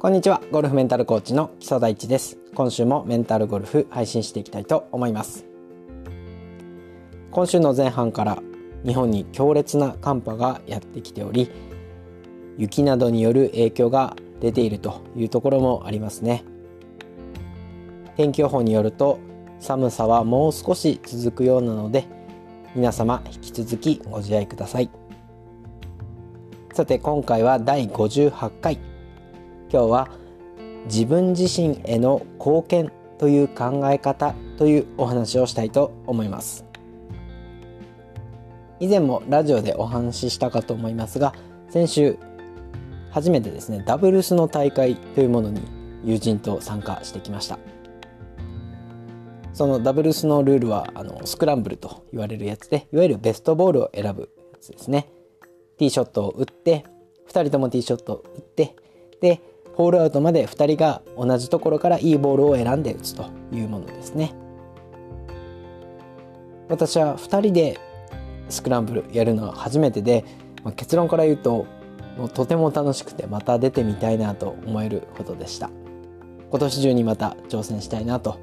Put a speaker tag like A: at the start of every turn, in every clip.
A: こんにちは。ゴルフメンタルコーチの木曽大地です。今週もメンタルゴルフ配信していきたいと思います。今週の前半から日本に強烈な寒波がやってきており雪などによる影響が出ているというところもありますね。天気予報によると寒さはもう少し続くようなので皆様引き続きご自愛ください。さて今回は第58回今日は自分自身への貢献という考え方というお話をしたいと思います。以前もラジオでお話ししたかと思いますが先週初めてですねダブルスの大会というものに友人と参加してきました。そのダブルスのルールはあのスクランブルと言われるやつでいわゆるベストボールを選ぶやつですね。ティーショットを打って2人ともティーショットを打ってでホールアウトまで2人が同じところからいいボールを選んで打つというものですね。私は2人でスクランブルやるのは初めてで、まあ、結論から言うともうとても楽しくてまた出てみたいなと思えるほどでした。今年中にまた挑戦したいなと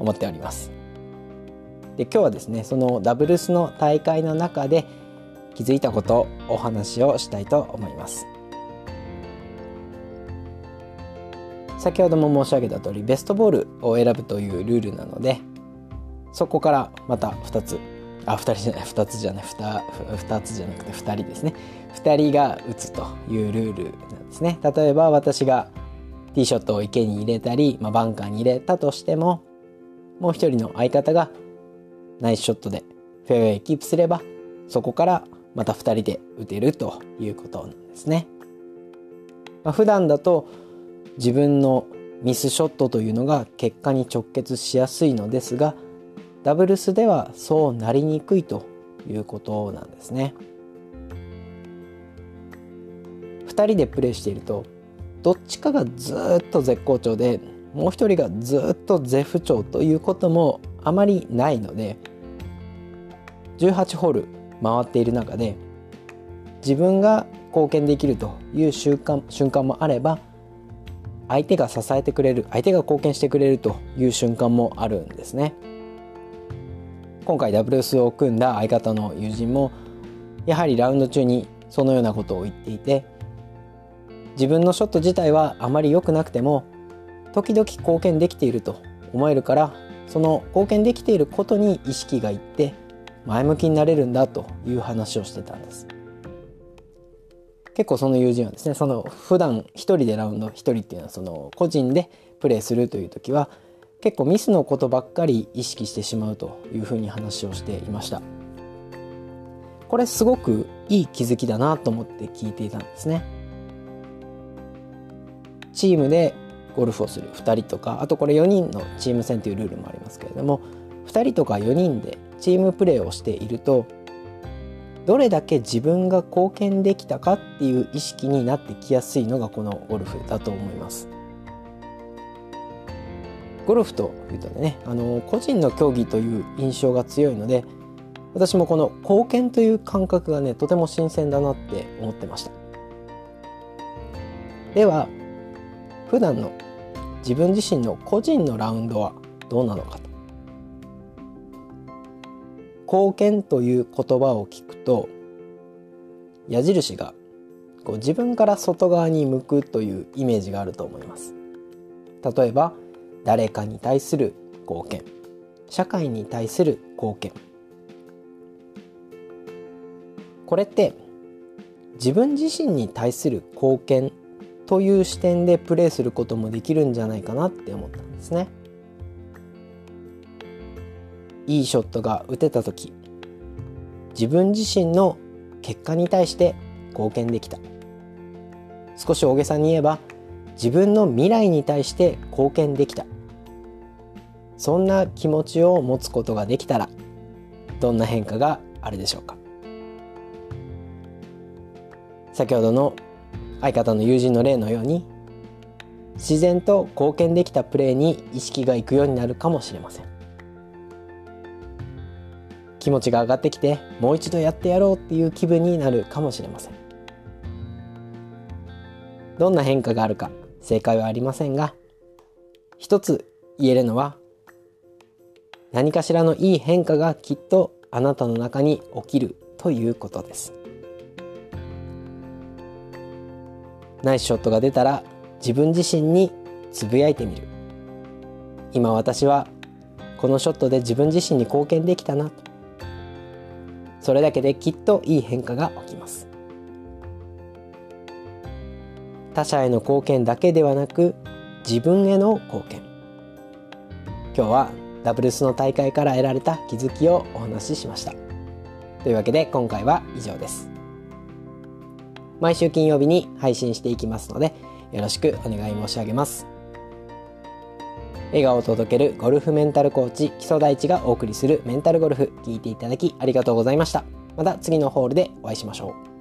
A: 思っております。で今日はですねそのダブルスの大会の中で気づいたことをお話をしたいと思います。先ほども申し上げた通りベストボールを選ぶというルールなのでそこからまた2つあ2人じゃない2つじゃない 2, 2つじゃなくて2人ですね。2人が打つというルールなんですね。例えば私がティーショットを池に入れたり、まあ、バンカーに入れたとしてももう一人の相方がナイスショットでフェアウェイキープすればそこからまた2人で打てるということなんですね、まあ、普段だと自分のミスショットというのが結果に直結しやすいのですがダブルスではそうなりにくいということなんですね。2人でプレーしているとどっちかがずっと絶好調でもう一人がずっと絶不調ということもあまりないので18ホール回っている中で自分が貢献できるという瞬間瞬間もあれば相手が支えてくれる相手が貢献してくれるという瞬間もあるんですね。今回ダブルスを組んだ相方の友人もやはりラウンド中にそのようなことを言っていて自分のショット自体はあまり良くなくても時々貢献できていると思えるからその貢献できていることに意識がいって前向きになれるんだという話をしてたんです。結構その友人はですねその普段一人でラウンド一人っていうのはその個人でプレーするという時は結構ミスのことばっかり意識してしまうというふうに話をしていました。これすごくいい気づきだなと思って聞いていたんですね。チームでゴルフをする2人とかあとこれ4人のチーム戦というルールもありますけれども2人とか4人でチームプレーをしているとどれだけ自分が貢献できたかっていう意識になってきやすいのがこのゴルフだと思います。ゴルフというとねあの個人の競技という印象が強いので私もこの貢献という感覚がねとても新鮮だなって思ってましたでは普段の自分自身の個人のラウンドはどうなのかと貢献という言葉を聞くと矢印がこう自分から外側に向くというイメージがあると思います。例えば誰かに対する貢献。社会に対する貢献。これって自分自身に対する貢献という視点でプレーすることもできるんじゃないかなって思ったんですね。いいショットが打てた時自分自身の結果に対して貢献できた。少し大げさに言えば自分の未来に対して貢献できた。そんな気持ちを持つことができたらどんな変化があるでしょうか。先ほどの相方の友人の例のように自然と貢献できたプレーに意識がいくようになるかもしれません。気持ちが上がってきてもう一度やってやろうっていう気分になるかもしれません。どんな変化があるか正解はありませんが一つ言えるのは何かしらのいい変化がきっとあなたの中に起きるということです。ナイスショットが出たら自分自身につぶやいてみる。今私はこのショットで自分自身に貢献できたなと。それだけできっといい変化が起きます。他者への貢献だけではなく自分への貢献。今日はダブルスの大会から得られた気づきをお話ししました。というわけで今回は以上です。毎週金曜日に配信していきますのでよろしくお願い申し上げます。笑顔を届けるゴルフメンタルコーチ木曽大地がお送りするメンタルゴルフ聞いていただきありがとうございました。また次のホールでお会いしましょう。